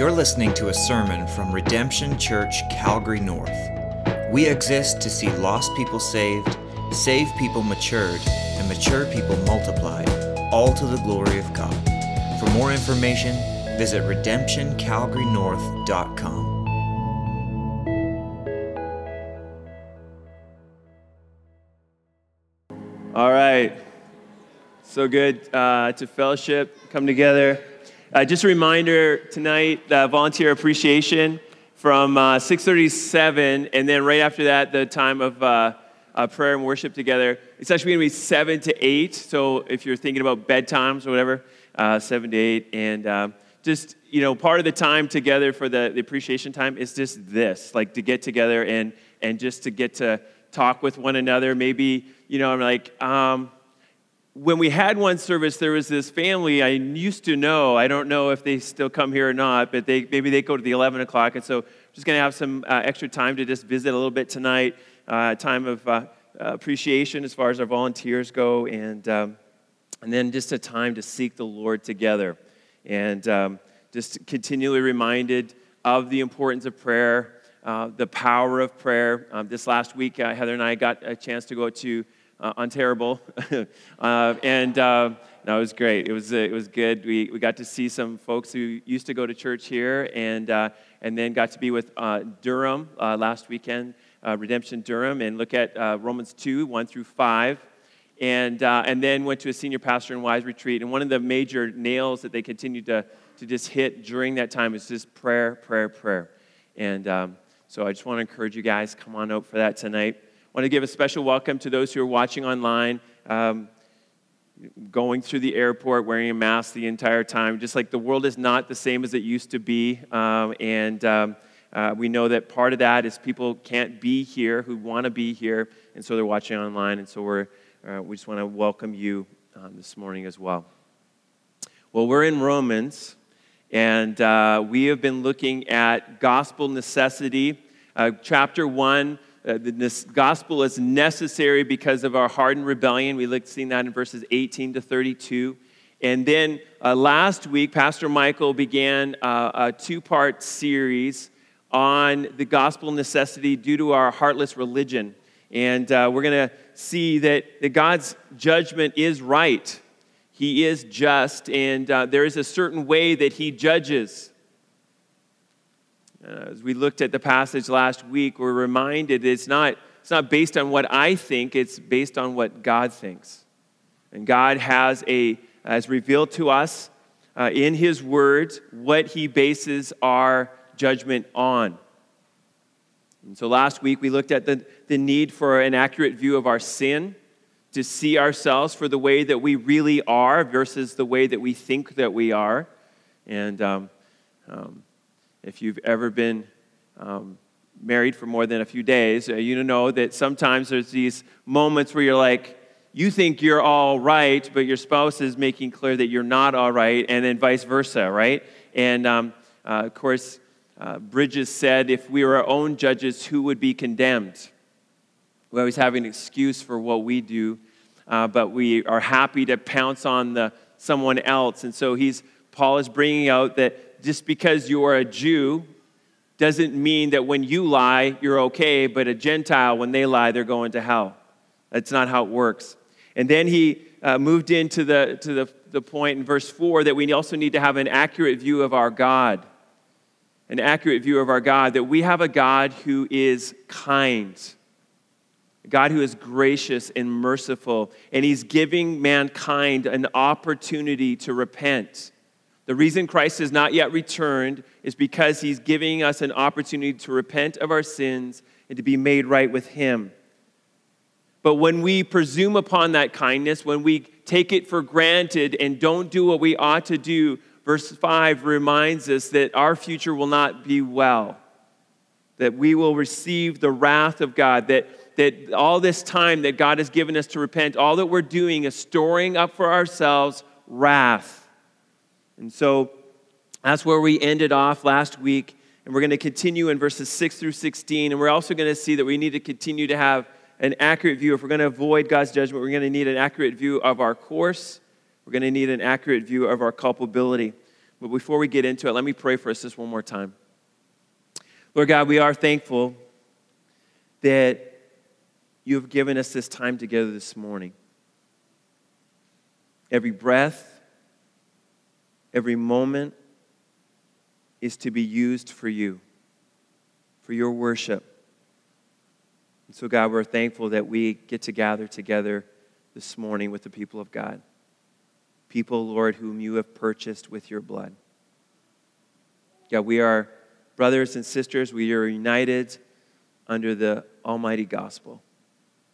You're listening to a sermon from Redemption Church, Calgary North. We exist to see lost people saved, saved people matured, and mature people multiplied, all to the glory of God. For more information, visit redemptioncalgarynorth.com. All right. So good uh, to fellowship, come together. Uh, just a reminder tonight, volunteer appreciation from uh, 6:37, and then right after that, the time of uh, uh, prayer and worship together. It's actually going to be seven to eight. So if you're thinking about bedtimes or whatever, uh, seven to eight, and um, just you know, part of the time together for the, the appreciation time is just this, like to get together and and just to get to talk with one another. Maybe you know, I'm like. Um, when we had one service, there was this family I used to know. I don't know if they still come here or not, but they, maybe they go to the 11 o'clock. And so I'm just going to have some uh, extra time to just visit a little bit tonight, uh, time of uh, appreciation as far as our volunteers go, and, um, and then just a time to seek the Lord together. And um, just continually reminded of the importance of prayer, uh, the power of prayer. Um, this last week, uh, Heather and I got a chance to go to uh, terrible, uh, and uh, no, was great. It was, uh, it was good. We, we got to see some folks who used to go to church here and, uh, and then got to be with uh, Durham last weekend, Redemption Durham, and look at Romans 2 1 through 5. And, and then went to a senior pastor and wise retreat. And one of the major nails that they continued to, to just hit during that time was just prayer, prayer, prayer. And um, so I just want to encourage you guys, come on out for that tonight want to give a special welcome to those who are watching online, um, going through the airport wearing a mask the entire time. Just like the world is not the same as it used to be. Um, and um, uh, we know that part of that is people can't be here who want to be here, and so they're watching online. And so we're, uh, we just want to welcome you um, this morning as well. Well, we're in Romans, and uh, we have been looking at gospel necessity. Uh, chapter 1 uh, this gospel is necessary because of our hardened rebellion. We looked seen that in verses 18 to 32. And then uh, last week, Pastor Michael began uh, a two part series on the gospel necessity due to our heartless religion. And uh, we're going to see that, that God's judgment is right. He is just, and uh, there is a certain way that He judges. Uh, as we looked at the passage last week, we're reminded it's not, it's not based on what I think, it's based on what God thinks. And God has, a, has revealed to us uh, in His Word what He bases our judgment on. And so last week we looked at the, the need for an accurate view of our sin, to see ourselves for the way that we really are versus the way that we think that we are. And um, um, if you've ever been um, married for more than a few days, uh, you know that sometimes there's these moments where you're like, you think you're all right, but your spouse is making clear that you're not all right, and then vice versa, right? And um, uh, of course, uh, Bridges said, if we were our own judges, who would be condemned? We always have an excuse for what we do, uh, but we are happy to pounce on the someone else. And so he's Paul is bringing out that just because you are a Jew doesn't mean that when you lie, you're okay, but a Gentile, when they lie, they're going to hell. That's not how it works. And then he uh, moved into the, to the, the point in verse 4 that we also need to have an accurate view of our God. An accurate view of our God, that we have a God who is kind, a God who is gracious and merciful, and he's giving mankind an opportunity to repent. The reason Christ has not yet returned is because he's giving us an opportunity to repent of our sins and to be made right with him. But when we presume upon that kindness, when we take it for granted and don't do what we ought to do, verse 5 reminds us that our future will not be well, that we will receive the wrath of God, that, that all this time that God has given us to repent, all that we're doing is storing up for ourselves wrath. And so that's where we ended off last week. And we're going to continue in verses 6 through 16. And we're also going to see that we need to continue to have an accurate view. If we're going to avoid God's judgment, we're going to need an accurate view of our course. We're going to need an accurate view of our culpability. But before we get into it, let me pray for us just one more time. Lord God, we are thankful that you have given us this time together this morning. Every breath, every moment is to be used for you, for your worship. And so, God, we're thankful that we get to gather together this morning with the people of God. People, Lord, whom you have purchased with your blood. God, we are brothers and sisters. We are united under the almighty gospel.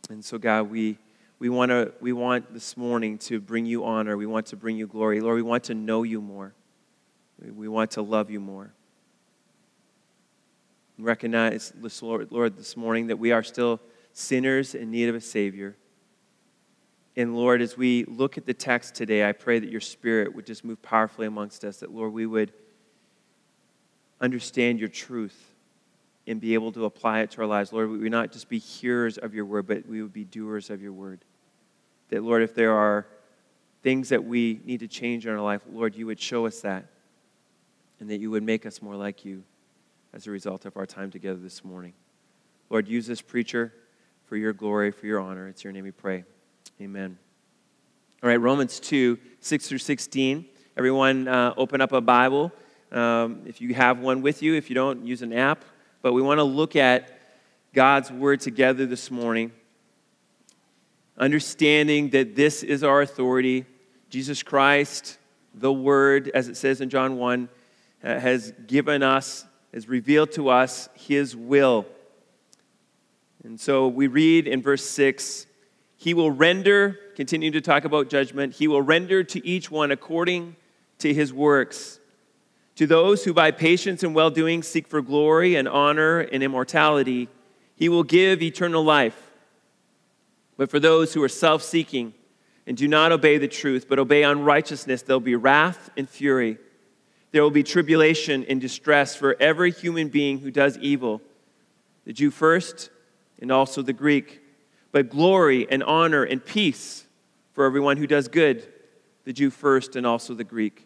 And so, God, we, we, wanna, we want this morning to bring you honor. We want to bring you glory. Lord, we want to know you more. We want to love you more. Recognize, Lord, Lord, this morning that we are still sinners in need of a Savior. And Lord, as we look at the text today, I pray that your Spirit would just move powerfully amongst us, that, Lord, we would understand your truth and be able to apply it to our lives. Lord, we would not just be hearers of your word, but we would be doers of your word. That, Lord, if there are things that we need to change in our life, Lord, you would show us that and that you would make us more like you as a result of our time together this morning. Lord, use this preacher for your glory, for your honor. It's your name we pray. Amen. All right, Romans 2, 6 through 16. Everyone, uh, open up a Bible. Um, if you have one with you, if you don't, use an app. But we want to look at God's Word together this morning, understanding that this is our authority. Jesus Christ, the Word, as it says in John 1, uh, has given us, has revealed to us His will. And so we read in verse 6 He will render, continue to talk about judgment, He will render to each one according to His works. To those who by patience and well doing seek for glory and honor and immortality, he will give eternal life. But for those who are self seeking and do not obey the truth, but obey unrighteousness, there'll be wrath and fury. There will be tribulation and distress for every human being who does evil, the Jew first and also the Greek, but glory and honor and peace for everyone who does good, the Jew first and also the Greek.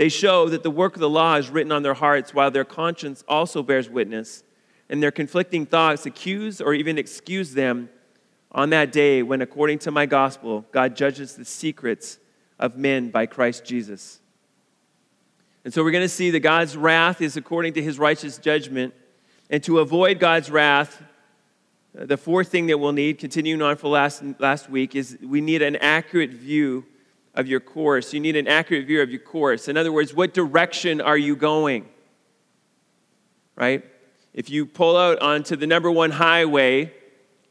They show that the work of the law is written on their hearts, while their conscience also bears witness, and their conflicting thoughts accuse or even excuse them on that day when, according to my gospel, God judges the secrets of men by Christ Jesus. And so we're going to see that God's wrath is according to his righteous judgment. And to avoid God's wrath, uh, the fourth thing that we'll need, continuing on for last, last week, is we need an accurate view of your course. You need an accurate view of your course. In other words, what direction are you going? Right? If you pull out onto the number one highway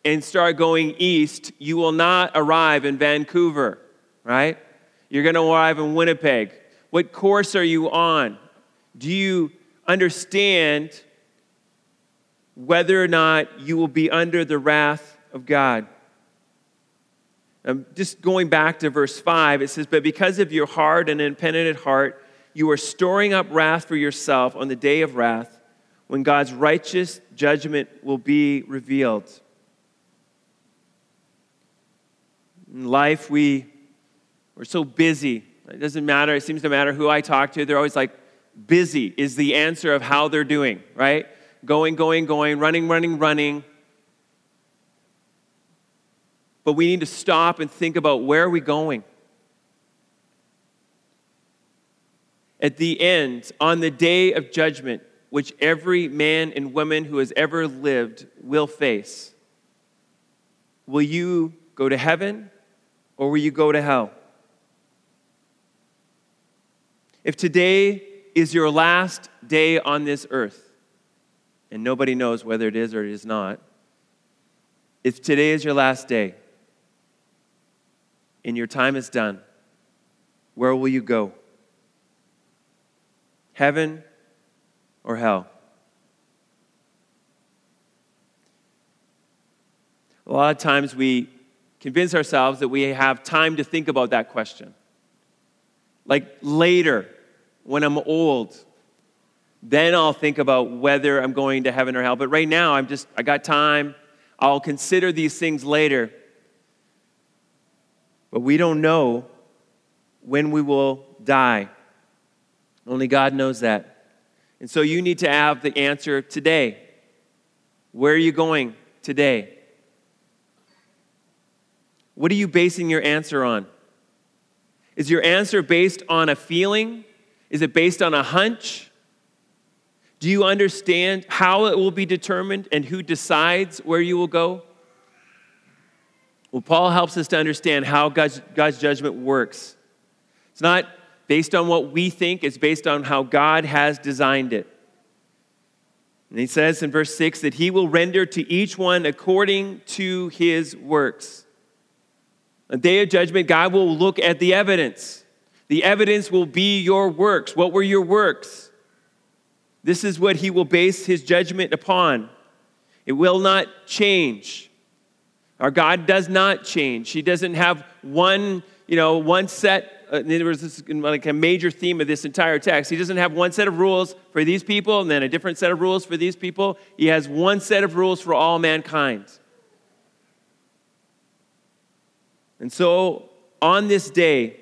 and start going east, you will not arrive in Vancouver, right? You're going to arrive in Winnipeg. What course are you on? Do you understand whether or not you will be under the wrath of God? Um, just going back to verse 5, it says, But because of your hard and impenitent heart, you are storing up wrath for yourself on the day of wrath when God's righteous judgment will be revealed. In life, we, we're so busy. It doesn't matter. It seems to matter who I talk to. They're always like, busy is the answer of how they're doing, right? Going, going, going, running, running, running. But we need to stop and think about where are we going? At the end, on the day of judgment, which every man and woman who has ever lived will face, will you go to heaven or will you go to hell? If today is your last day on this earth, and nobody knows whether it is or it is not, if today is your last day, and your time is done, where will you go? Heaven or hell? A lot of times we convince ourselves that we have time to think about that question. Like later, when I'm old, then I'll think about whether I'm going to heaven or hell. But right now, I'm just, I got time. I'll consider these things later. But we don't know when we will die. Only God knows that. And so you need to have the answer today. Where are you going today? What are you basing your answer on? Is your answer based on a feeling? Is it based on a hunch? Do you understand how it will be determined and who decides where you will go? Well, Paul helps us to understand how God's, God's judgment works. It's not based on what we think, it's based on how God has designed it. And he says in verse 6 that he will render to each one according to his works. A day of judgment, God will look at the evidence. The evidence will be your works. What were your works? This is what he will base his judgment upon. It will not change. Our God does not change. He doesn't have one, you know, one set. Uh, there was this, like a major theme of this entire text. He doesn't have one set of rules for these people and then a different set of rules for these people. He has one set of rules for all mankind. And so, on this day,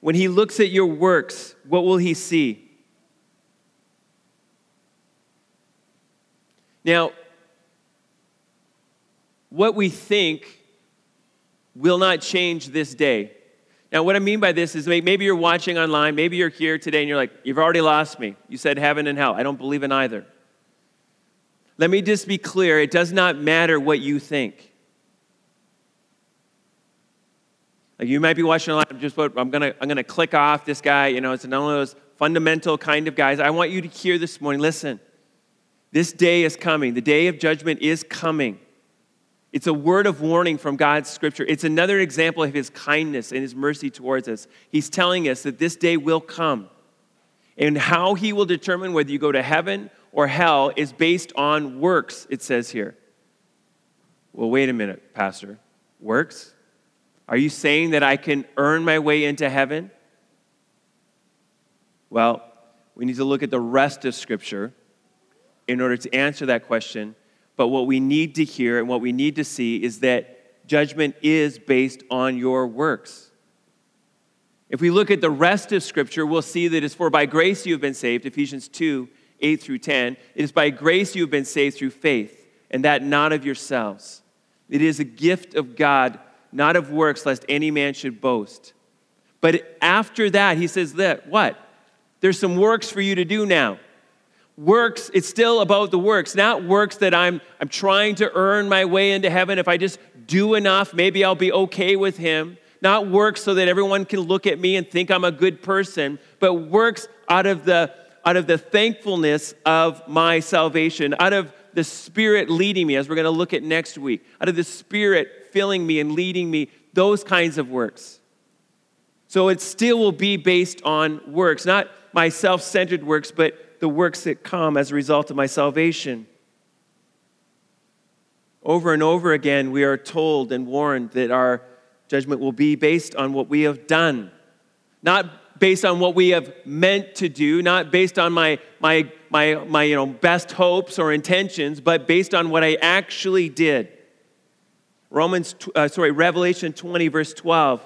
when he looks at your works, what will he see? Now, what we think will not change this day. Now, what I mean by this is maybe you're watching online, maybe you're here today and you're like, you've already lost me. You said heaven and hell. I don't believe in either. Let me just be clear it does not matter what you think. You might be watching a lot of just I'm gonna I'm gonna click off this guy. You know, it's one of those fundamental kind of guys. I want you to hear this morning. Listen, this day is coming. The day of judgment is coming. It's a word of warning from God's scripture. It's another example of his kindness and his mercy towards us. He's telling us that this day will come. And how he will determine whether you go to heaven or hell is based on works, it says here. Well, wait a minute, Pastor. Works? Are you saying that I can earn my way into heaven? Well, we need to look at the rest of Scripture in order to answer that question. But what we need to hear and what we need to see is that judgment is based on your works. If we look at the rest of Scripture, we'll see that it's for by grace you have been saved, Ephesians 2 8 through 10. It is by grace you have been saved through faith, and that not of yourselves. It is a gift of God not of works, lest any man should boast. But after that, he says that what? There's some works for you to do now. Works, it's still about the works, not works that I'm, I'm trying to earn my way into heaven. If I just do enough, maybe I'll be okay with him. Not works so that everyone can look at me and think I'm a good person, but works out of the, out of the thankfulness of my salvation, out of the Spirit leading me, as we're going to look at next week, out of the Spirit filling me and leading me, those kinds of works. So it still will be based on works, not my self centered works, but the works that come as a result of my salvation. Over and over again, we are told and warned that our judgment will be based on what we have done, not based on what we have meant to do, not based on my, my, my, my you know, best hopes or intentions, but based on what I actually did. Romans, uh, sorry, Revelation 20, verse 12.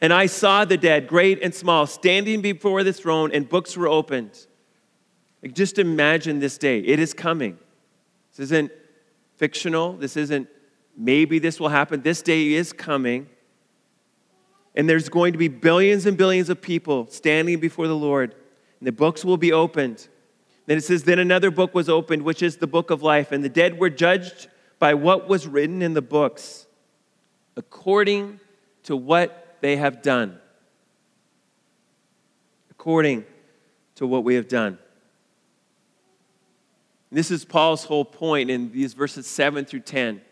And I saw the dead, great and small, standing before the throne, and books were opened. Like, just imagine this day. It is coming. This isn't fictional. This isn't maybe this will happen. This day is coming. And there's going to be billions and billions of people standing before the Lord. And the books will be opened. Then it says, Then another book was opened, which is the book of life. And the dead were judged by what was written in the books, according to what they have done. According to what we have done. This is Paul's whole point in these verses 7 through 10.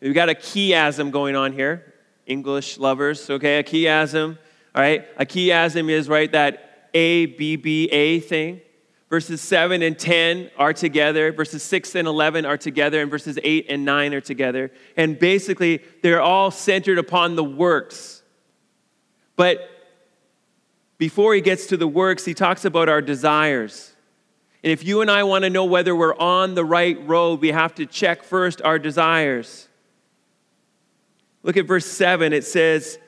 We've got a chiasm going on here, English lovers, okay? A chiasm, all right? A chiasm is, right, that A, B, B, A thing. Verses 7 and 10 are together, verses 6 and 11 are together, and verses 8 and 9 are together. And basically, they're all centered upon the works. But before he gets to the works, he talks about our desires. And if you and I want to know whether we're on the right road, we have to check first our desires. Look at verse 7. It says,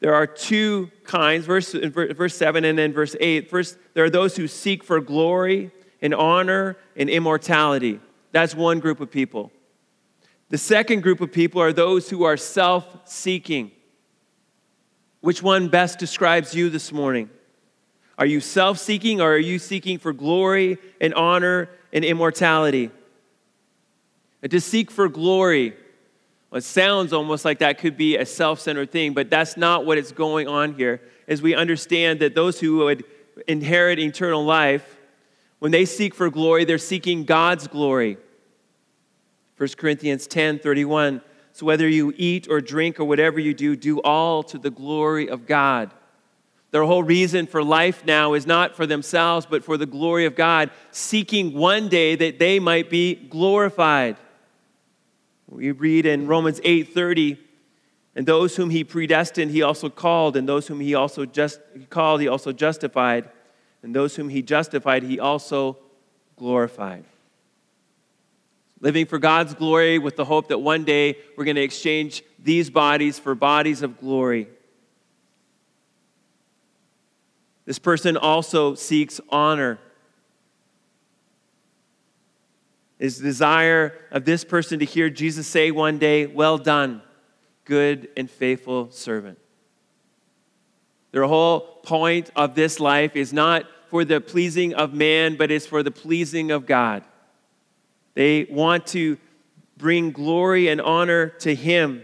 there are two kinds, verse, verse 7 and then verse 8. First, there are those who seek for glory and honor and immortality. That's one group of people. The second group of people are those who are self seeking. Which one best describes you this morning? Are you self seeking or are you seeking for glory and honor and immortality? And to seek for glory, well, it sounds almost like that could be a self centered thing, but that's not what is going on here. As we understand that those who would inherit eternal life, when they seek for glory, they're seeking God's glory. 1 Corinthians 10 31. So whether you eat or drink or whatever you do, do all to the glory of God. Their whole reason for life now is not for themselves, but for the glory of God, seeking one day that they might be glorified. We read in Romans 8:30, and those whom he predestined, he also called, and those whom he also just called, he also justified, and those whom he justified, he also glorified. Living for God's glory with the hope that one day we're going to exchange these bodies for bodies of glory. This person also seeks honor. is desire of this person to hear Jesus say one day, Well done, good and faithful servant. Their whole point of this life is not for the pleasing of man, but it's for the pleasing of God. They want to bring glory and honor to Him.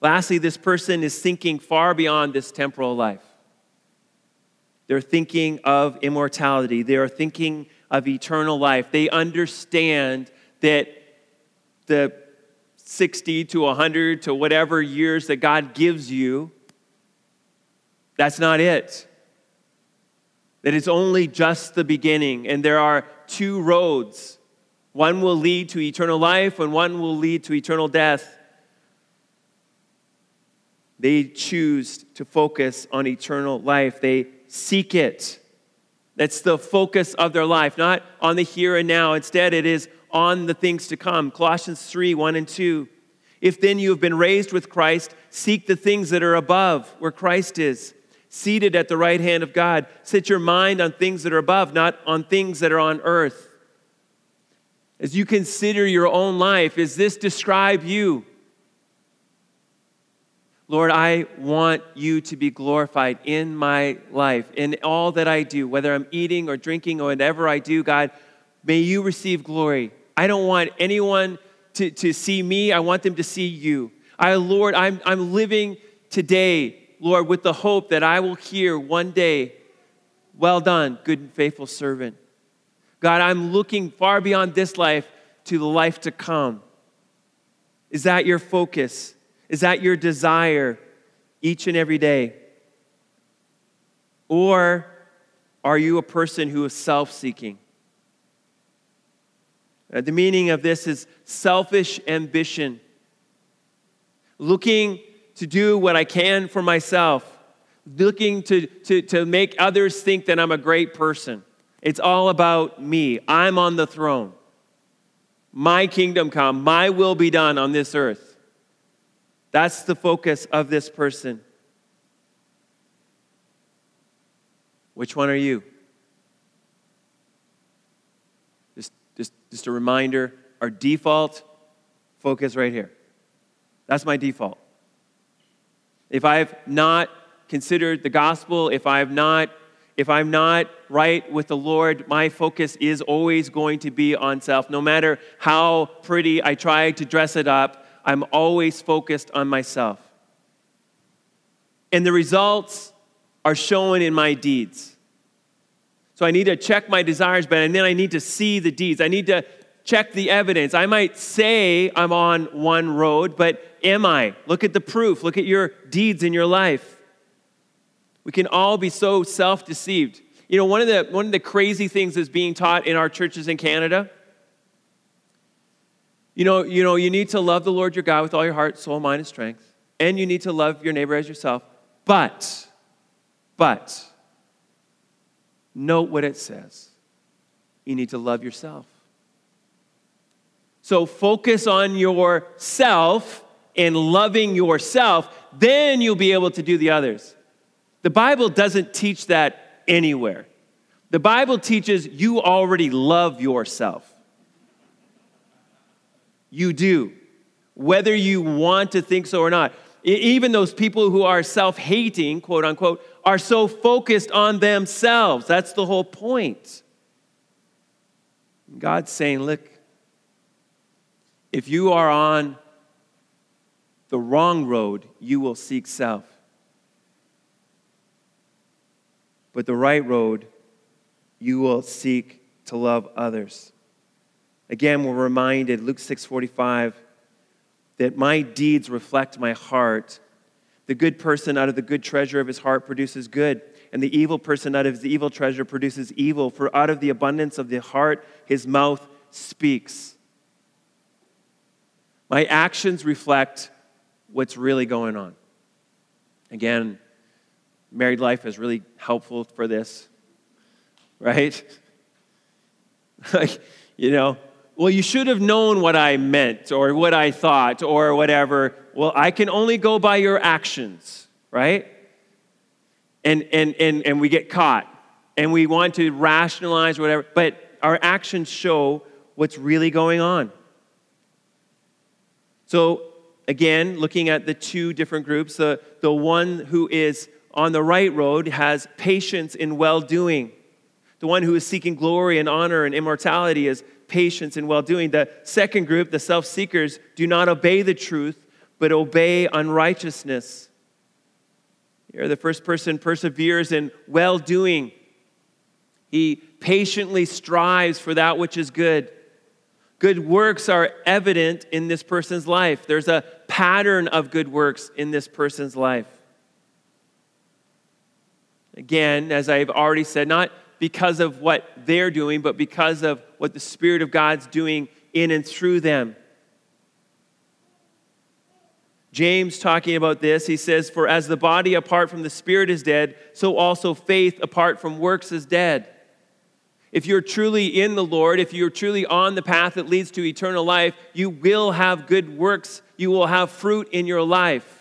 Lastly, this person is thinking far beyond this temporal life. They're thinking of immortality. They are thinking of eternal life. They understand that the 60 to 100 to whatever years that God gives you, that's not it. That it's only just the beginning, and there are two roads. One will lead to eternal life, and one will lead to eternal death. They choose to focus on eternal life, they seek it. That's the focus of their life, not on the here and now. Instead, it is on the things to come. Colossians 3 1 and 2. If then you have been raised with Christ, seek the things that are above, where Christ is, seated at the right hand of God. Set your mind on things that are above, not on things that are on earth. As you consider your own life, does this describe you? Lord, I want you to be glorified in my life, in all that I do, whether I'm eating or drinking or whatever I do, God, may you receive glory. I don't want anyone to, to see me, I want them to see you. I, Lord, I'm, I'm living today, Lord, with the hope that I will hear one day, well done, good and faithful servant. God, I'm looking far beyond this life to the life to come. Is that your focus? Is that your desire each and every day? Or are you a person who is self seeking? Uh, the meaning of this is selfish ambition, looking to do what I can for myself, looking to, to, to make others think that I'm a great person. It's all about me. I'm on the throne. My kingdom come, my will be done on this earth. That's the focus of this person. Which one are you? Just, just, just a reminder our default focus right here. That's my default. If I've not considered the gospel, if I've not if I'm not right with the Lord, my focus is always going to be on self. No matter how pretty I try to dress it up, I'm always focused on myself. And the results are shown in my deeds. So I need to check my desires, but then I need to see the deeds. I need to check the evidence. I might say I'm on one road, but am I? Look at the proof. Look at your deeds in your life. We can all be so self deceived. You know, one of the, one of the crazy things that's being taught in our churches in Canada, you know, you know, you need to love the Lord your God with all your heart, soul, mind, and strength. And you need to love your neighbor as yourself. But, but, note what it says. You need to love yourself. So focus on yourself and loving yourself, then you'll be able to do the others. The Bible doesn't teach that anywhere. The Bible teaches you already love yourself. You do, whether you want to think so or not. Even those people who are self hating, quote unquote, are so focused on themselves. That's the whole point. God's saying, look, if you are on the wrong road, you will seek self. But the right road, you will seek to love others. Again, we're reminded, Luke 6:45, that my deeds reflect my heart. The good person out of the good treasure of his heart produces good, and the evil person out of his evil treasure produces evil, for out of the abundance of the heart his mouth speaks. My actions reflect what's really going on. Again, married life is really helpful for this, right? like, you know, well, you should have known what I meant or what I thought or whatever. Well, I can only go by your actions, right? And, and, and, and we get caught and we want to rationalize whatever, but our actions show what's really going on. So, again, looking at the two different groups, the, the one who is on the right road has patience in well doing. The one who is seeking glory and honor and immortality is patience in well doing. The second group, the self seekers, do not obey the truth, but obey unrighteousness. Here, the first person perseveres in well doing. He patiently strives for that which is good. Good works are evident in this person's life. There's a pattern of good works in this person's life. Again, as I've already said, not because of what they're doing, but because of what the Spirit of God's doing in and through them. James, talking about this, he says, For as the body apart from the Spirit is dead, so also faith apart from works is dead. If you're truly in the Lord, if you're truly on the path that leads to eternal life, you will have good works. You will have fruit in your life.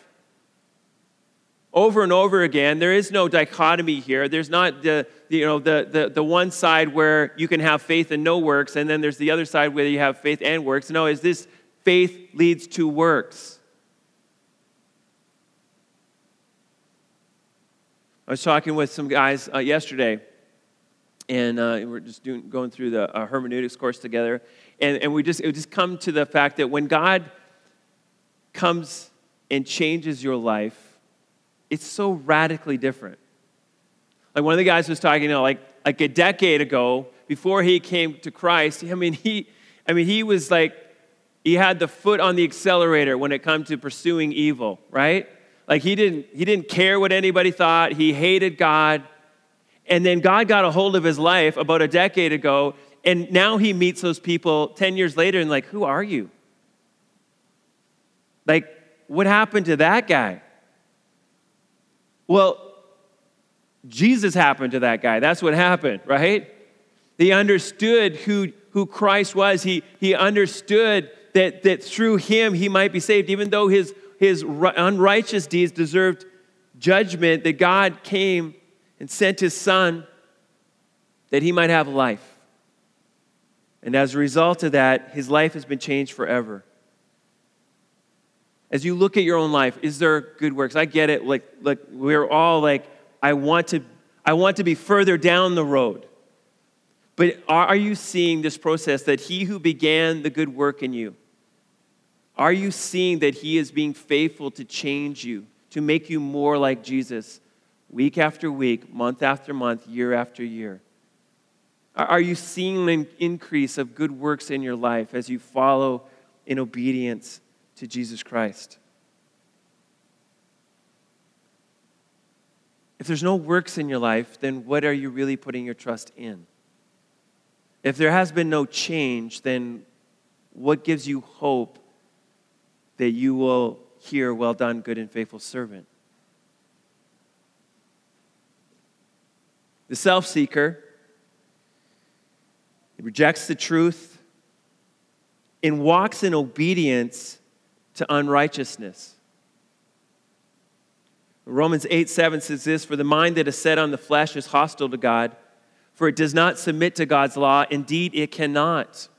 Over and over again, there is no dichotomy here. There's not the, you know, the, the, the one side where you can have faith and no works, and then there's the other side where you have faith and works. No, is this faith leads to works. I was talking with some guys uh, yesterday and uh, we're just doing, going through the uh, hermeneutics course together. And, and we just, it just come to the fact that when God comes and changes your life, it's so radically different. Like one of the guys was talking, you know, like, like a decade ago, before he came to Christ, I mean, he, I mean, he was like, he had the foot on the accelerator when it comes to pursuing evil, right? Like he didn't, he didn't care what anybody thought. He hated God. And then God got a hold of his life about a decade ago, and now he meets those people 10 years later and, like, who are you? Like, what happened to that guy? Well, Jesus happened to that guy. That's what happened, right? He understood who, who Christ was. He, he understood that, that through him he might be saved, even though his, his unrighteous deeds deserved judgment, that God came and sent his son that he might have life. And as a result of that, his life has been changed forever. As you look at your own life, is there good works? I get it. Like, like we're all like, I want to, I want to be further down the road. But are you seeing this process that he who began the good work in you, are you seeing that he is being faithful to change you, to make you more like Jesus? week after week, month after month, year after year? Are you seeing an increase of good works in your life as you follow in obedience to Jesus Christ? if there's no works in your life, then what are you really putting your trust in? If there has been no change, then what gives you hope that you will hear, Well done, good and faithful servant? The self seeker rejects the truth and walks in obedience to unrighteousness. Romans 8 7 says this For the mind that is set on the flesh is hostile to God, for it does not submit to God's law. Indeed, it cannot.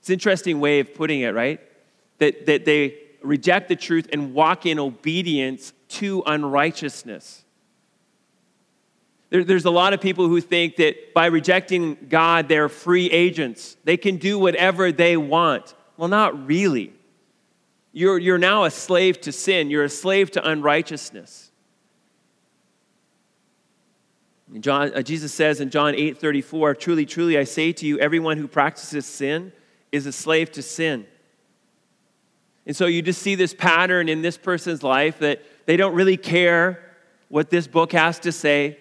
It's an interesting way of putting it, right? That, that they reject the truth and walk in obedience to unrighteousness. There, there's a lot of people who think that by rejecting God, they're free agents. They can do whatever they want. Well, not really. You're, you're now a slave to sin, you're a slave to unrighteousness. John, uh, Jesus says in John 8 34, Truly, truly, I say to you, everyone who practices sin is a slave to sin. And so you just see this pattern in this person's life that they don't really care what this book has to say.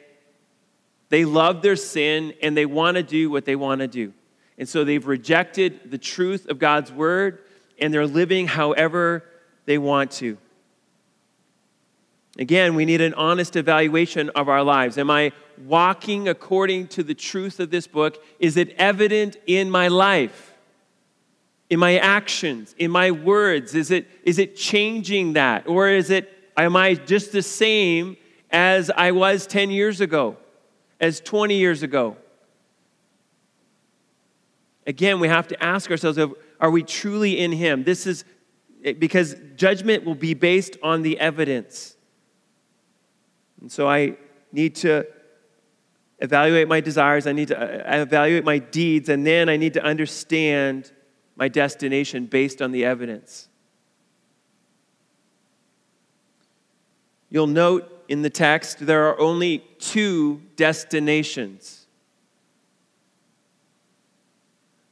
They love their sin and they want to do what they want to do. And so they've rejected the truth of God's word and they're living however they want to. Again, we need an honest evaluation of our lives. Am I walking according to the truth of this book? Is it evident in my life? In my actions, in my words? Is it, is it changing that? Or is it, am I just the same as I was 10 years ago, as 20 years ago? Again, we have to ask ourselves are we truly in Him? This is because judgment will be based on the evidence. And so I need to evaluate my desires, I need to uh, evaluate my deeds, and then I need to understand my destination based on the evidence. You'll note in the text there are only two destinations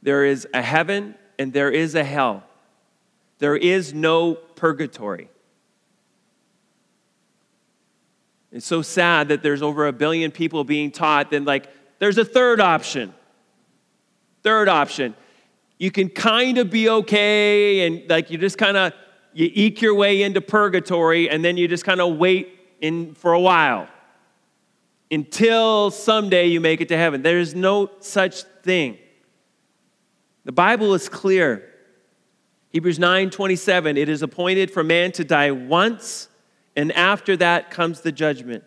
there is a heaven and there is a hell. There is no purgatory. It's so sad that there's over a billion people being taught, then, like, there's a third option. Third option. You can kind of be okay, and like you just kind of you eke your way into purgatory, and then you just kind of wait in for a while until someday you make it to heaven. There's no such thing. The Bible is clear. Hebrews 9 27, it is appointed for man to die once, and after that comes the judgment.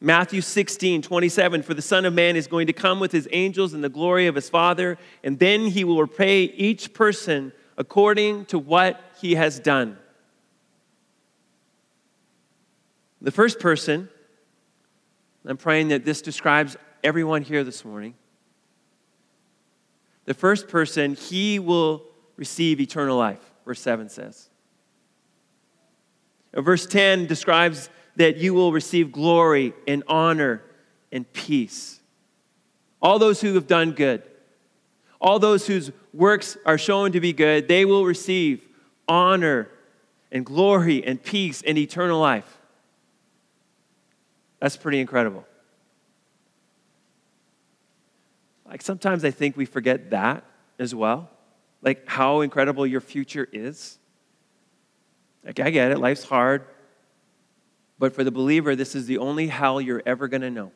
Matthew 16, 27, for the Son of Man is going to come with his angels in the glory of his Father, and then he will repay each person according to what he has done. The first person, I'm praying that this describes everyone here this morning the first person, he will receive eternal life, verse 7 says. Verse 10 describes that you will receive glory and honor and peace. All those who have done good, all those whose works are shown to be good, they will receive honor and glory and peace and eternal life. That's pretty incredible. Like sometimes I think we forget that as well. Like how incredible your future is. Like I get it, life's hard. But for the believer, this is the only hell you're ever going to know.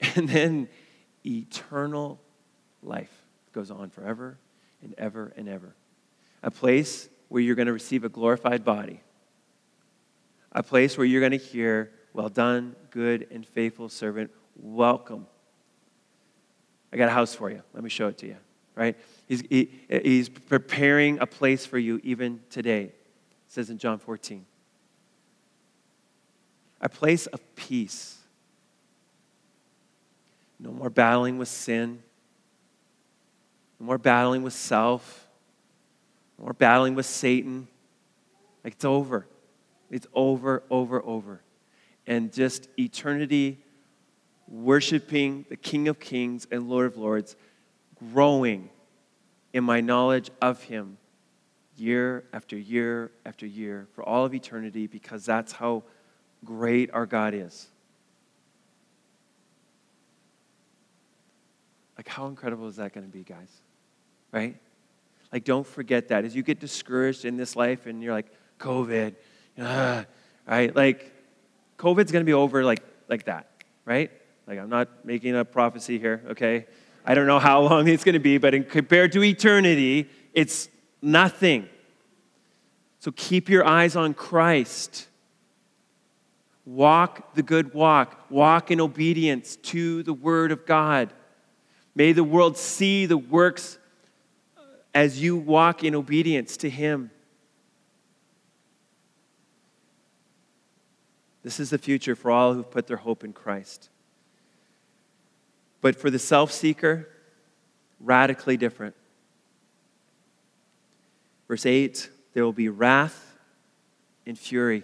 And then eternal life goes on forever and ever and ever. A place where you're going to receive a glorified body. A place where you're going to hear, Well done, good and faithful servant. Welcome I got a house for you. Let me show it to you. Right? He's, he, he's preparing a place for you even today. It says in John 14. A place of peace. No more battling with sin. No more battling with self. No more battling with Satan. Like it's over. It's over, over, over. And just eternity worshiping the King of Kings and Lord of Lords, growing in my knowledge of Him year after year after year for all of eternity because that's how great our God is. Like, how incredible is that going to be, guys? Right? Like, don't forget that. As you get discouraged in this life and you're like, COVID, uh, right? Like, COVID's going to be over like, like that, right? Like, I'm not making a prophecy here, okay? I don't know how long it's going to be, but in, compared to eternity, it's nothing. So keep your eyes on Christ. Walk the good walk. Walk in obedience to the Word of God. May the world see the works uh, as you walk in obedience to Him. This is the future for all who've put their hope in Christ. But for the self seeker, radically different. Verse 8 there will be wrath and fury.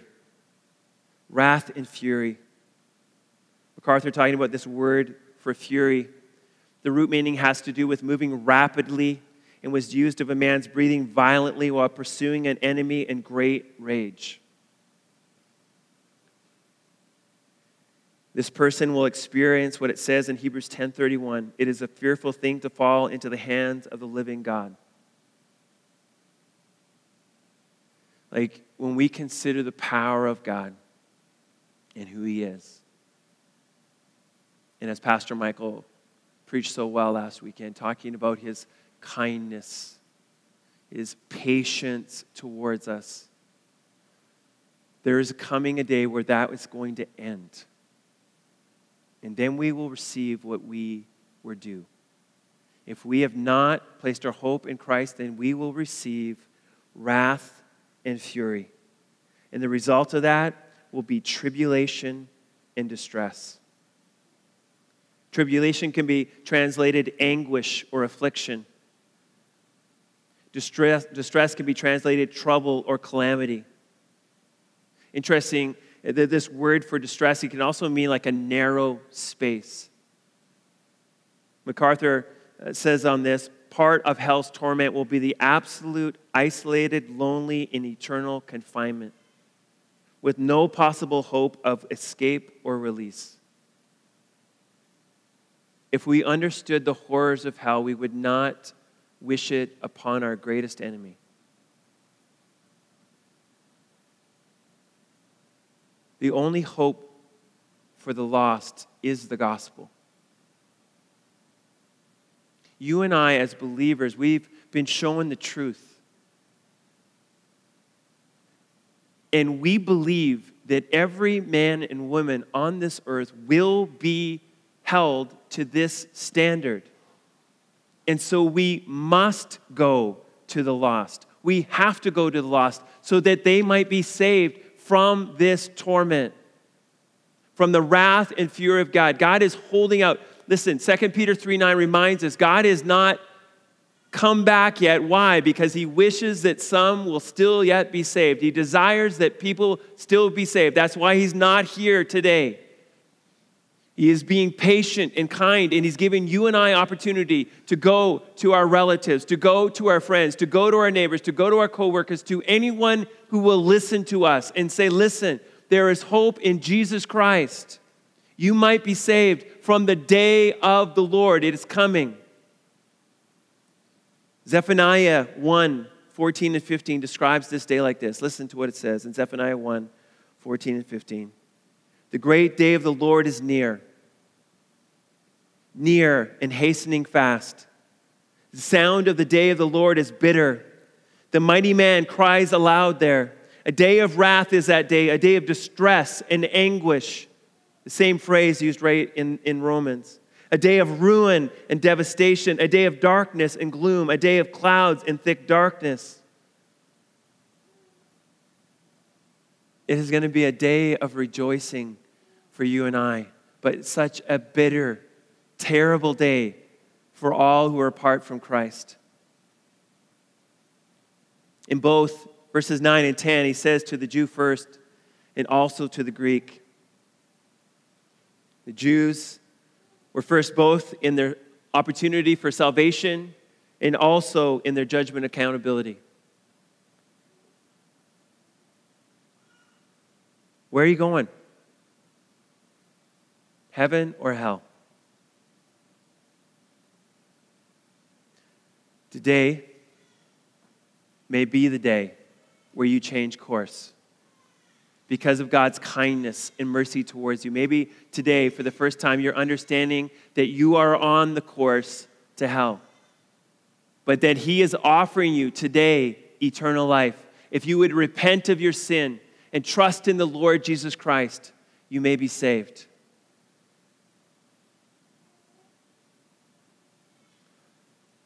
Wrath and fury. MacArthur talking about this word for fury the root meaning has to do with moving rapidly and was used of a man's breathing violently while pursuing an enemy in great rage. This person will experience what it says in Hebrews 10:31, it is a fearful thing to fall into the hands of the living God. Like when we consider the power of God and who he is. And as Pastor Michael preached so well last weekend, talking about his kindness, his patience towards us. There is coming a day where that is going to end. And then we will receive what we were due. If we have not placed our hope in Christ, then we will receive wrath and fury. And the result of that will be tribulation and distress. Tribulation can be translated anguish or affliction. Distress, distress can be translated trouble or calamity. Interesting this word for distress, it can also mean like a narrow space. MacArthur uh, says on this part of hell's torment will be the absolute, isolated, lonely, and eternal confinement with no possible hope of escape or release. If we understood the horrors of hell, we would not wish it upon our greatest enemy. The only hope for the lost is the gospel. You and I, as believers, we've been shown the truth. And we believe that every man and woman on this earth will be held to this standard. And so we must go to the lost. We have to go to the lost so that they might be saved from this torment, from the wrath and fury of God. God is holding out. Listen, 2 Peter 3 9 reminds us God is not come back yet. Why? Because he wishes that some will still yet be saved. He desires that people still be saved. That's why he's not here today. He is being patient and kind, and He's giving you and I opportunity to go to our relatives, to go to our friends, to go to our neighbors, to go to our coworkers, to anyone who will listen to us and say, Listen, there is hope in Jesus Christ. You might be saved from the day of the Lord. It is coming. Zephaniah 1 14 and 15 describes this day like this. Listen to what it says in Zephaniah 1 14 and 15. The great day of the Lord is near, near and hastening fast. The sound of the day of the Lord is bitter. The mighty man cries aloud there. A day of wrath is that day, a day of distress and anguish. The same phrase used right in, in Romans. A day of ruin and devastation, a day of darkness and gloom, a day of clouds and thick darkness. It is going to be a day of rejoicing for you and I, but such a bitter, terrible day for all who are apart from Christ. In both verses 9 and 10, he says to the Jew first and also to the Greek. The Jews were first both in their opportunity for salvation and also in their judgment accountability. Where are you going? Heaven or hell? Today may be the day where you change course because of God's kindness and mercy towards you. Maybe today, for the first time, you're understanding that you are on the course to hell, but that He is offering you today eternal life. If you would repent of your sin and trust in the Lord Jesus Christ, you may be saved.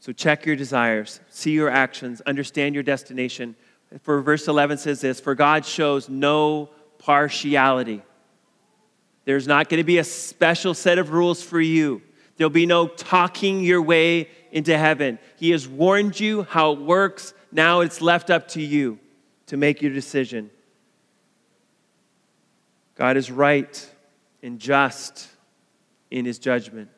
So check your desires, see your actions, understand your destination. For verse 11 says this For God shows no partiality. There's not going to be a special set of rules for you. There'll be no talking your way into heaven. He has warned you how it works. Now it's left up to you to make your decision. God is right and just in his judgment.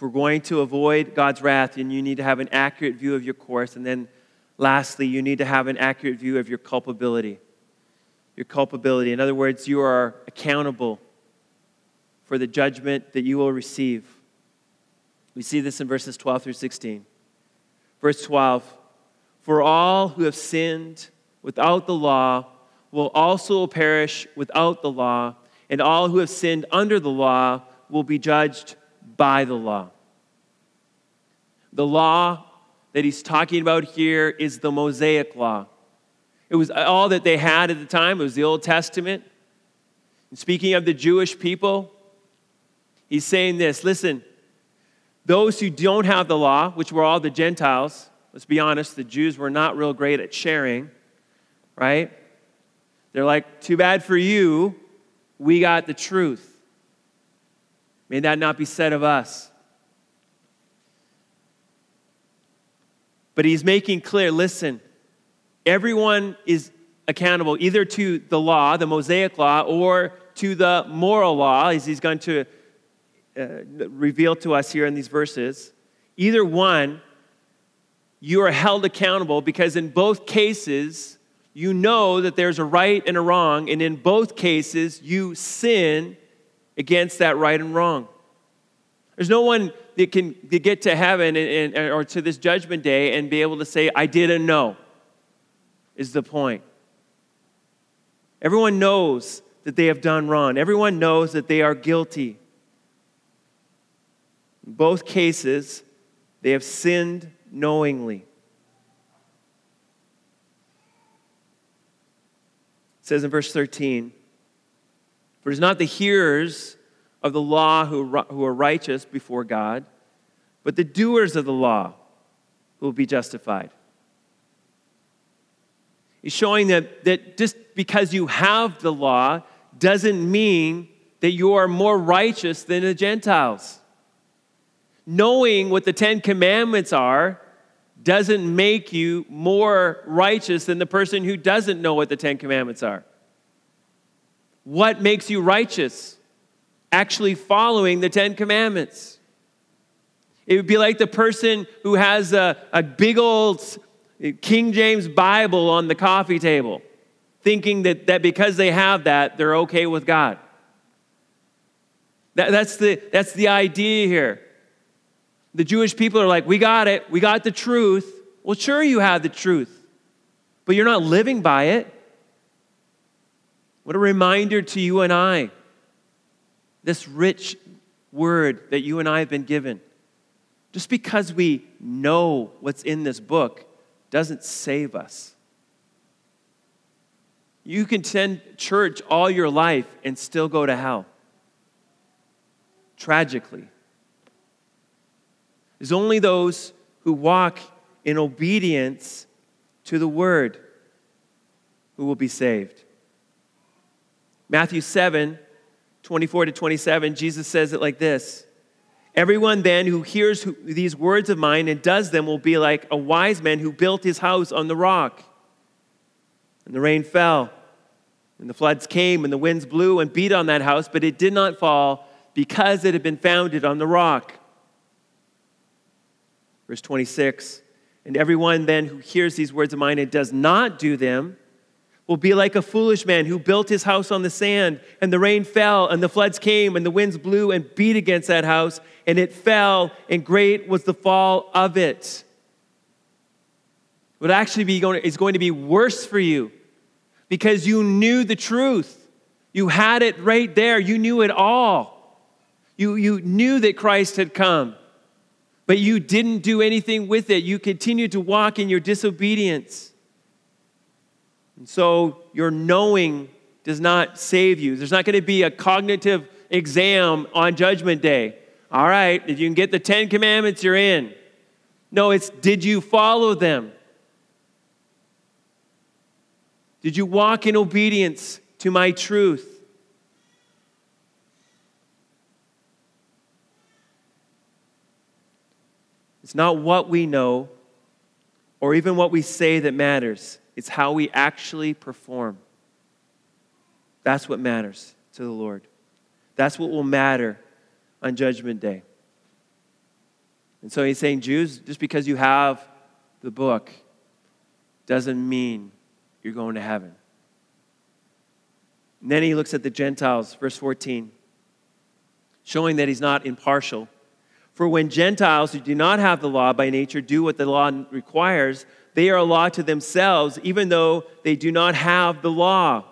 We're going to avoid God's wrath, then you need to have an accurate view of your course. And then lastly, you need to have an accurate view of your culpability. Your culpability. In other words, you are accountable for the judgment that you will receive. We see this in verses 12 through 16. Verse 12 For all who have sinned without the law will also perish without the law, and all who have sinned under the law will be judged by the law. The law that he's talking about here is the Mosaic law. It was all that they had at the time, it was the Old Testament. And speaking of the Jewish people, he's saying this listen, those who don't have the law, which were all the Gentiles, let's be honest, the Jews were not real great at sharing, right? They're like, too bad for you, we got the truth. May that not be said of us. But he's making clear listen, everyone is accountable either to the law, the Mosaic law, or to the moral law, as he's going to uh, reveal to us here in these verses. Either one, you are held accountable because in both cases, you know that there's a right and a wrong, and in both cases, you sin against that right and wrong. There's no one that can get to heaven and, and, or to this judgment day and be able to say, I didn't know, is the point. Everyone knows that they have done wrong, everyone knows that they are guilty. In both cases, they have sinned knowingly. It says in verse 13, For it is not the hearers of the law who, who are righteous before God, but the doers of the law who will be justified. He's showing that, that just because you have the law doesn't mean that you are more righteous than the Gentiles. Knowing what the Ten Commandments are doesn't make you more righteous than the person who doesn't know what the Ten Commandments are. What makes you righteous? actually following the Ten Commandments. It would be like the person who has a, a big old King James Bible on the coffee table, thinking that, that because they have that, they're okay with God. That, that's, the, that's the idea here. The Jewish people are like, we got it, we got the truth. Well, sure, you have the truth, but you're not living by it. What a reminder to you and I this rich word that you and I have been given. Just because we know what's in this book doesn't save us. You can attend church all your life and still go to hell. Tragically. It's only those who walk in obedience to the word who will be saved. Matthew 7 24 to 27, Jesus says it like this Everyone then who hears these words of mine and does them will be like a wise man who built his house on the rock. And the rain fell, and the floods came, and the winds blew and beat on that house, but it did not fall because it had been founded on the rock. Verse 26 And everyone then who hears these words of mine and does not do them will be like a foolish man who built his house on the sand, and the rain fell, and the floods came, and the winds blew and beat against that house, and it fell, and great was the fall of it. Would actually be going, it's going to be worse for you because you knew the truth. You had it right there. You knew it all. You, you knew that Christ had come, but you didn't do anything with it. You continued to walk in your disobedience. And so your knowing does not save you. There's not going to be a cognitive exam on Judgment Day. All right, if you can get the Ten Commandments, you're in. No, it's did you follow them? Did you walk in obedience to my truth? It's not what we know or even what we say that matters. It's how we actually perform. That's what matters to the Lord. That's what will matter on Judgment Day. And so he's saying, Jews, just because you have the book doesn't mean you're going to heaven. And then he looks at the Gentiles, verse 14, showing that he's not impartial. For when Gentiles who do not have the law by nature do what the law requires, they are a law to themselves, even though they do not have the law.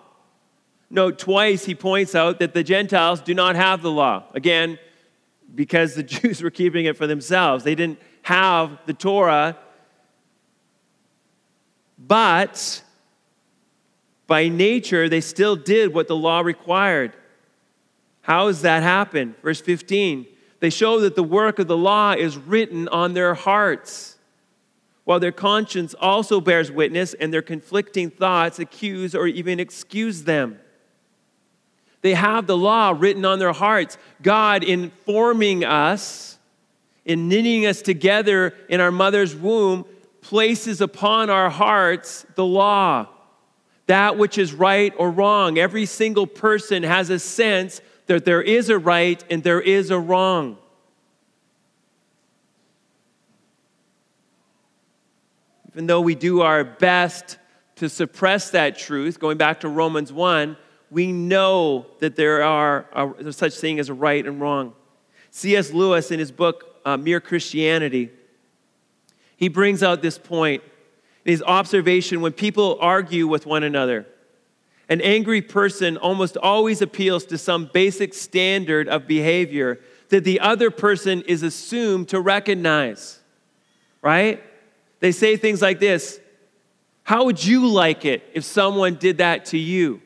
Note twice he points out that the Gentiles do not have the law. Again, because the Jews were keeping it for themselves. They didn't have the Torah. But by nature, they still did what the law required. How does that happen? Verse 15 they show that the work of the law is written on their hearts while their conscience also bears witness and their conflicting thoughts accuse or even excuse them. They have the law written on their hearts. God, informing us, in knitting us together in our mother's womb, places upon our hearts the law, that which is right or wrong. Every single person has a sense that there is a right and there is a wrong. Even though we do our best to suppress that truth, going back to Romans 1, we know that there are a, such thing as a right and wrong. C.S. Lewis, in his book uh, Mere Christianity, he brings out this point in his observation when people argue with one another. An angry person almost always appeals to some basic standard of behavior that the other person is assumed to recognize, right? They say things like this How would you like it if someone did that to you?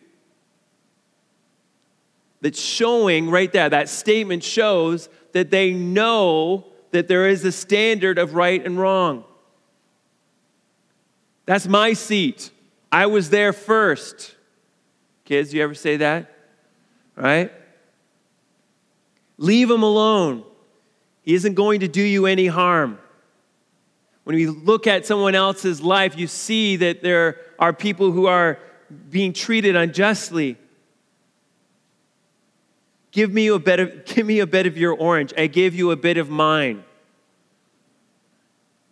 That's showing right there, that statement shows that they know that there is a standard of right and wrong. That's my seat. I was there first. Kids, you ever say that? Right? Leave him alone. He isn't going to do you any harm. When we look at someone else's life, you see that there are people who are being treated unjustly. Give me a bit of, give me a bit of your orange. I gave you a bit of mine.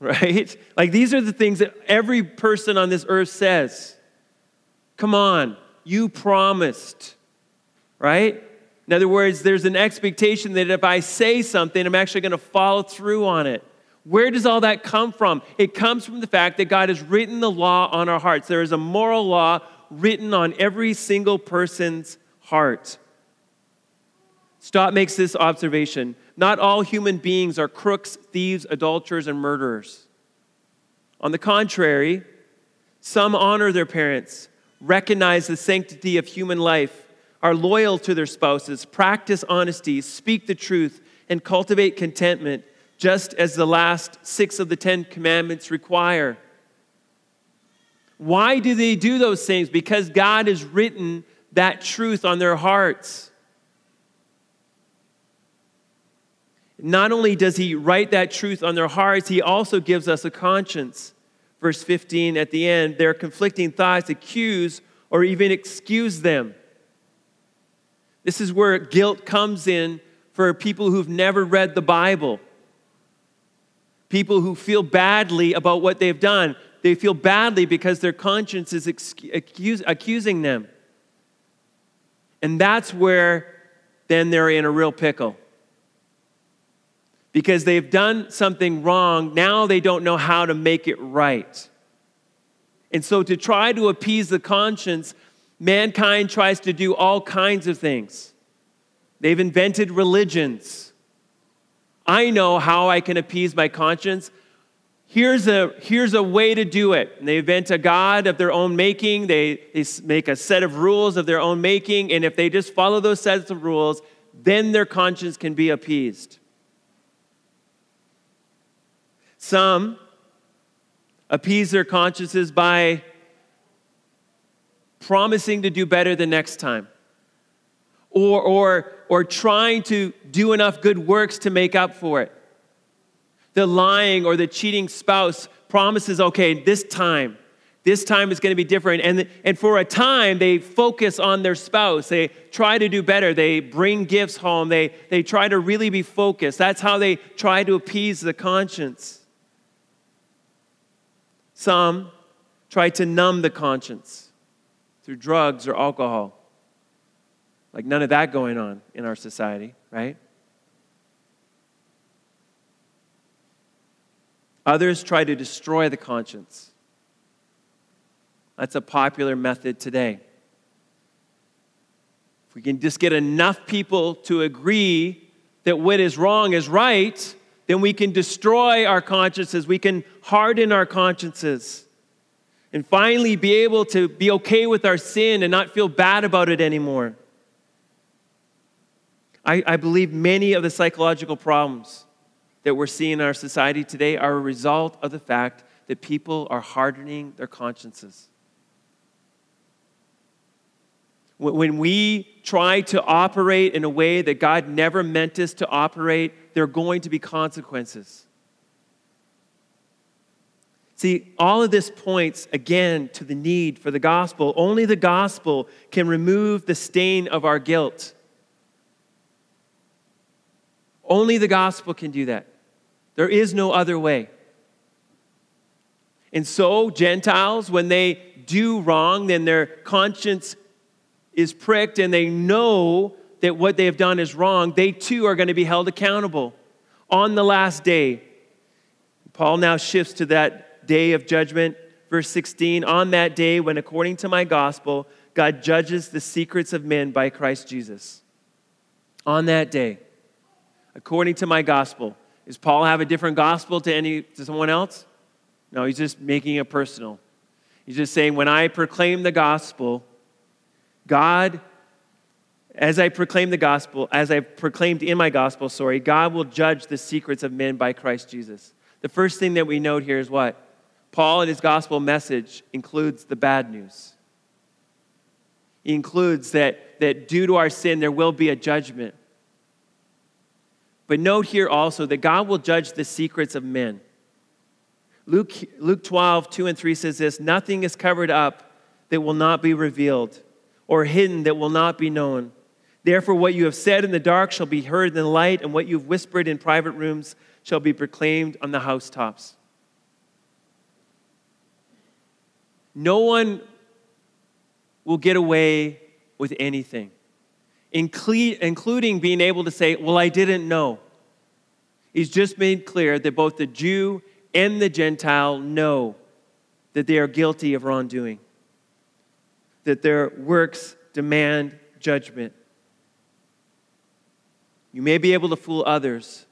Right? Like these are the things that every person on this earth says. Come on, you promised. Right? In other words, there's an expectation that if I say something, I'm actually going to follow through on it. Where does all that come from? It comes from the fact that God has written the law on our hearts. There is a moral law written on every single person's heart. Stott makes this observation Not all human beings are crooks, thieves, adulterers, and murderers. On the contrary, some honor their parents, recognize the sanctity of human life, are loyal to their spouses, practice honesty, speak the truth, and cultivate contentment just as the last six of the Ten Commandments require. Why do they do those things? Because God has written that truth on their hearts. Not only does He write that truth on their hearts, He also gives us a conscience. Verse 15 at the end, their conflicting thoughts accuse or even excuse them. This is where guilt comes in for people who've never read the Bible people who feel badly about what they've done. they feel badly because their conscience is accusing them. And that's where then they're in a real pickle. Because they've done something wrong, now they don't know how to make it right. And so, to try to appease the conscience, mankind tries to do all kinds of things. They've invented religions. I know how I can appease my conscience. Here's a, here's a way to do it. And they invent a God of their own making. They, they make a set of rules of their own making. And if they just follow those sets of rules, then their conscience can be appeased. Some appease their consciences by promising to do better the next time, or, or, or trying to do enough good works to make up for it. The lying or the cheating spouse promises, okay, this time, this time is going to be different. And, and for a time, they focus on their spouse. They try to do better. They bring gifts home. They, they try to really be focused. That's how they try to appease the conscience. Some try to numb the conscience through drugs or alcohol. Like none of that going on in our society, right? Others try to destroy the conscience. That's a popular method today. If we can just get enough people to agree that what is wrong is right, then we can destroy our consciences. We can harden our consciences. And finally, be able to be okay with our sin and not feel bad about it anymore. I, I believe many of the psychological problems that we're seeing in our society today are a result of the fact that people are hardening their consciences. When we try to operate in a way that God never meant us to operate, there are going to be consequences. See, all of this points again to the need for the gospel. Only the gospel can remove the stain of our guilt. Only the gospel can do that. There is no other way. And so, Gentiles, when they do wrong, then their conscience is pricked and they know that what they have done is wrong, they too are going to be held accountable on the last day. Paul now shifts to that day of judgment. Verse 16 On that day, when according to my gospel, God judges the secrets of men by Christ Jesus. On that day, according to my gospel. Does Paul have a different gospel to any to someone else? No, he's just making it personal. He's just saying, when I proclaim the gospel, God, as I proclaim the gospel, as I proclaimed in my gospel, sorry, God will judge the secrets of men by Christ Jesus. The first thing that we note here is what? Paul in his gospel message includes the bad news. He includes that, that due to our sin, there will be a judgment. But note here also that God will judge the secrets of men. Luke, Luke 12, 2 and 3 says this Nothing is covered up that will not be revealed or hidden that will not be known. Therefore, what you have said in the dark shall be heard in the light, and what you've whispered in private rooms shall be proclaimed on the housetops. No one will get away with anything, including being able to say, Well, I didn't know. He's just made clear that both the Jew and the Gentile know that they are guilty of wrongdoing that their works demand judgment. You may be able to fool others,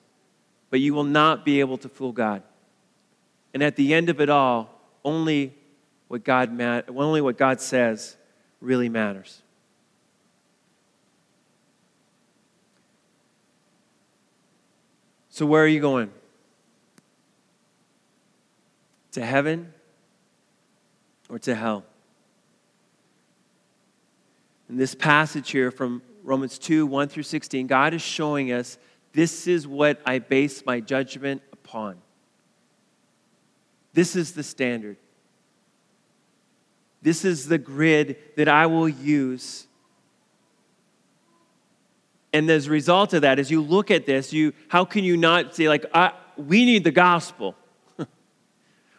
but you will not be able to fool God. And at the end of it all, only what God, only what God says really matters. So, where are you going? To heaven or to hell? in this passage here from Romans 2 1 through 16, God is showing us this is what I base my judgment upon. This is the standard. This is the grid that I will use. And as a result of that, as you look at this, you, how can you not say, like, we need the gospel?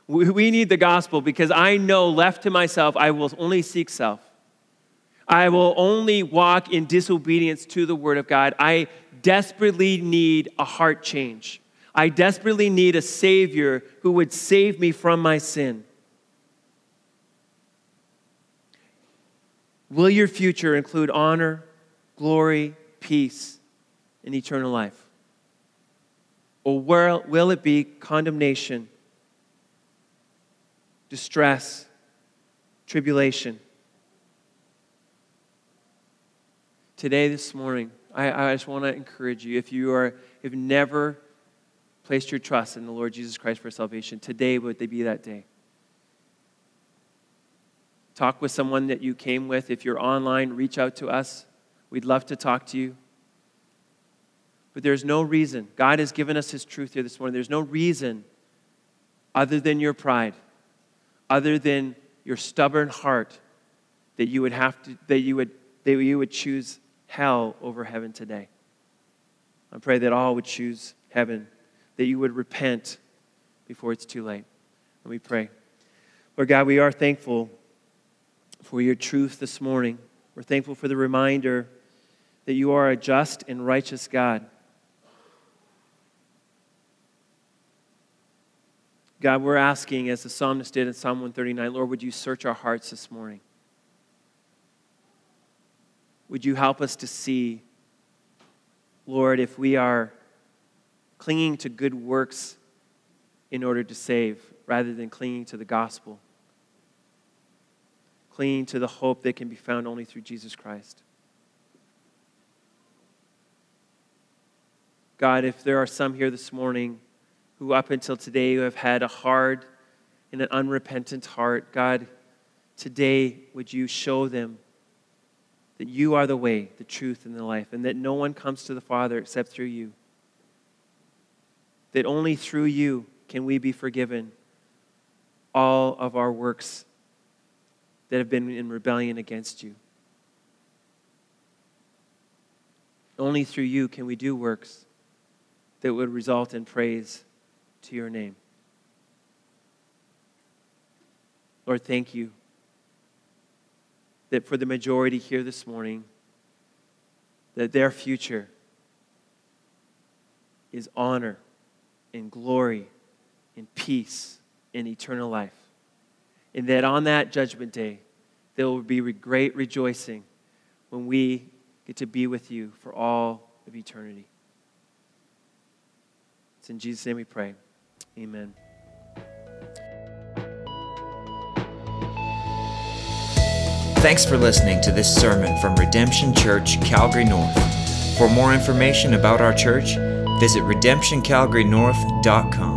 We need the gospel because I know left to myself, I will only seek self. I will only walk in disobedience to the word of God. I desperately need a heart change. I desperately need a Savior who would save me from my sin. Will your future include honor, glory, peace, and eternal life? Or will it be condemnation, distress, tribulation? Today, this morning, I, I just want to encourage you if you are, have never placed your trust in the Lord Jesus Christ for salvation, today would they be that day. Talk with someone that you came with. If you're online, reach out to us. We'd love to talk to you. But there's no reason. God has given us His truth here this morning. There's no reason other than your pride, other than your stubborn heart, that you would have to, that you would, that you would choose hell over heaven today. I pray that all would choose heaven, that you would repent before it's too late. Let me pray. Lord God, we are thankful for your truth this morning. We're thankful for the reminder that you are a just and righteous God. God, we're asking, as the psalmist did in Psalm 139, Lord, would you search our hearts this morning? Would you help us to see, Lord, if we are clinging to good works in order to save rather than clinging to the gospel? clinging to the hope that can be found only through Jesus Christ. God, if there are some here this morning who up until today have had a hard and an unrepentant heart, God, today would you show them that you are the way, the truth, and the life, and that no one comes to the Father except through you. That only through you can we be forgiven all of our works that have been in rebellion against you. Only through you can we do works that would result in praise to your name. Lord, thank you that for the majority here this morning, that their future is honor and glory and peace and eternal life and that on that judgment day, there will be great rejoicing when we get to be with you for all of eternity. In Jesus' name we pray. Amen. Thanks for listening to this sermon from Redemption Church, Calgary North. For more information about our church, visit redemptioncalgarynorth.com.